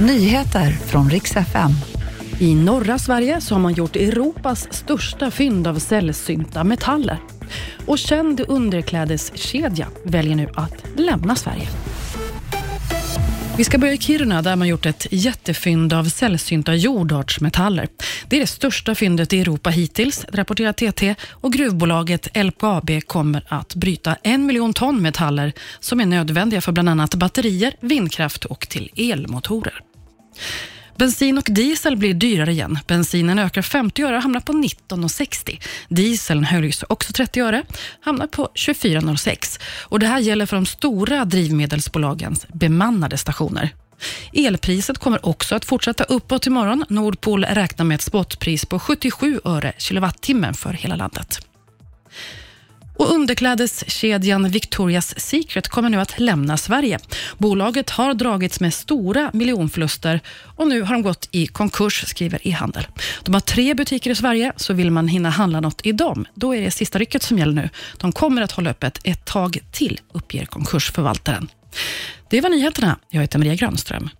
Nyheter från riks FM. I norra Sverige så har man gjort Europas största fynd av sällsynta metaller. Och känd underklädeskedja väljer nu att lämna Sverige. Vi ska börja i Kiruna där man gjort ett jättefynd av sällsynta jordartsmetaller. Det är det största fyndet i Europa hittills, rapporterar TT och gruvbolaget LKAB kommer att bryta en miljon ton metaller som är nödvändiga för bland annat batterier, vindkraft och till elmotorer. Bensin och diesel blir dyrare igen. Bensinen ökar 50 öre och hamnar på 19,60. Dieseln höjs också 30 öre, hamnar på 24,06. Och Det här gäller för de stora drivmedelsbolagens bemannade stationer. Elpriset kommer också att fortsätta uppåt imorgon. Nordpol räknar med ett spotpris på 77 öre kilowattimmen för hela landet. Och underklädeskedjan Victoria's Secret kommer nu att lämna Sverige. Bolaget har dragits med stora miljonförluster och nu har de gått i konkurs, skriver e-handel. De har tre butiker i Sverige, så vill man hinna handla något i dem, då är det sista rycket som gäller nu. De kommer att hålla öppet ett tag till, uppger konkursförvaltaren. Det var nyheterna. Jag heter Maria Grönström.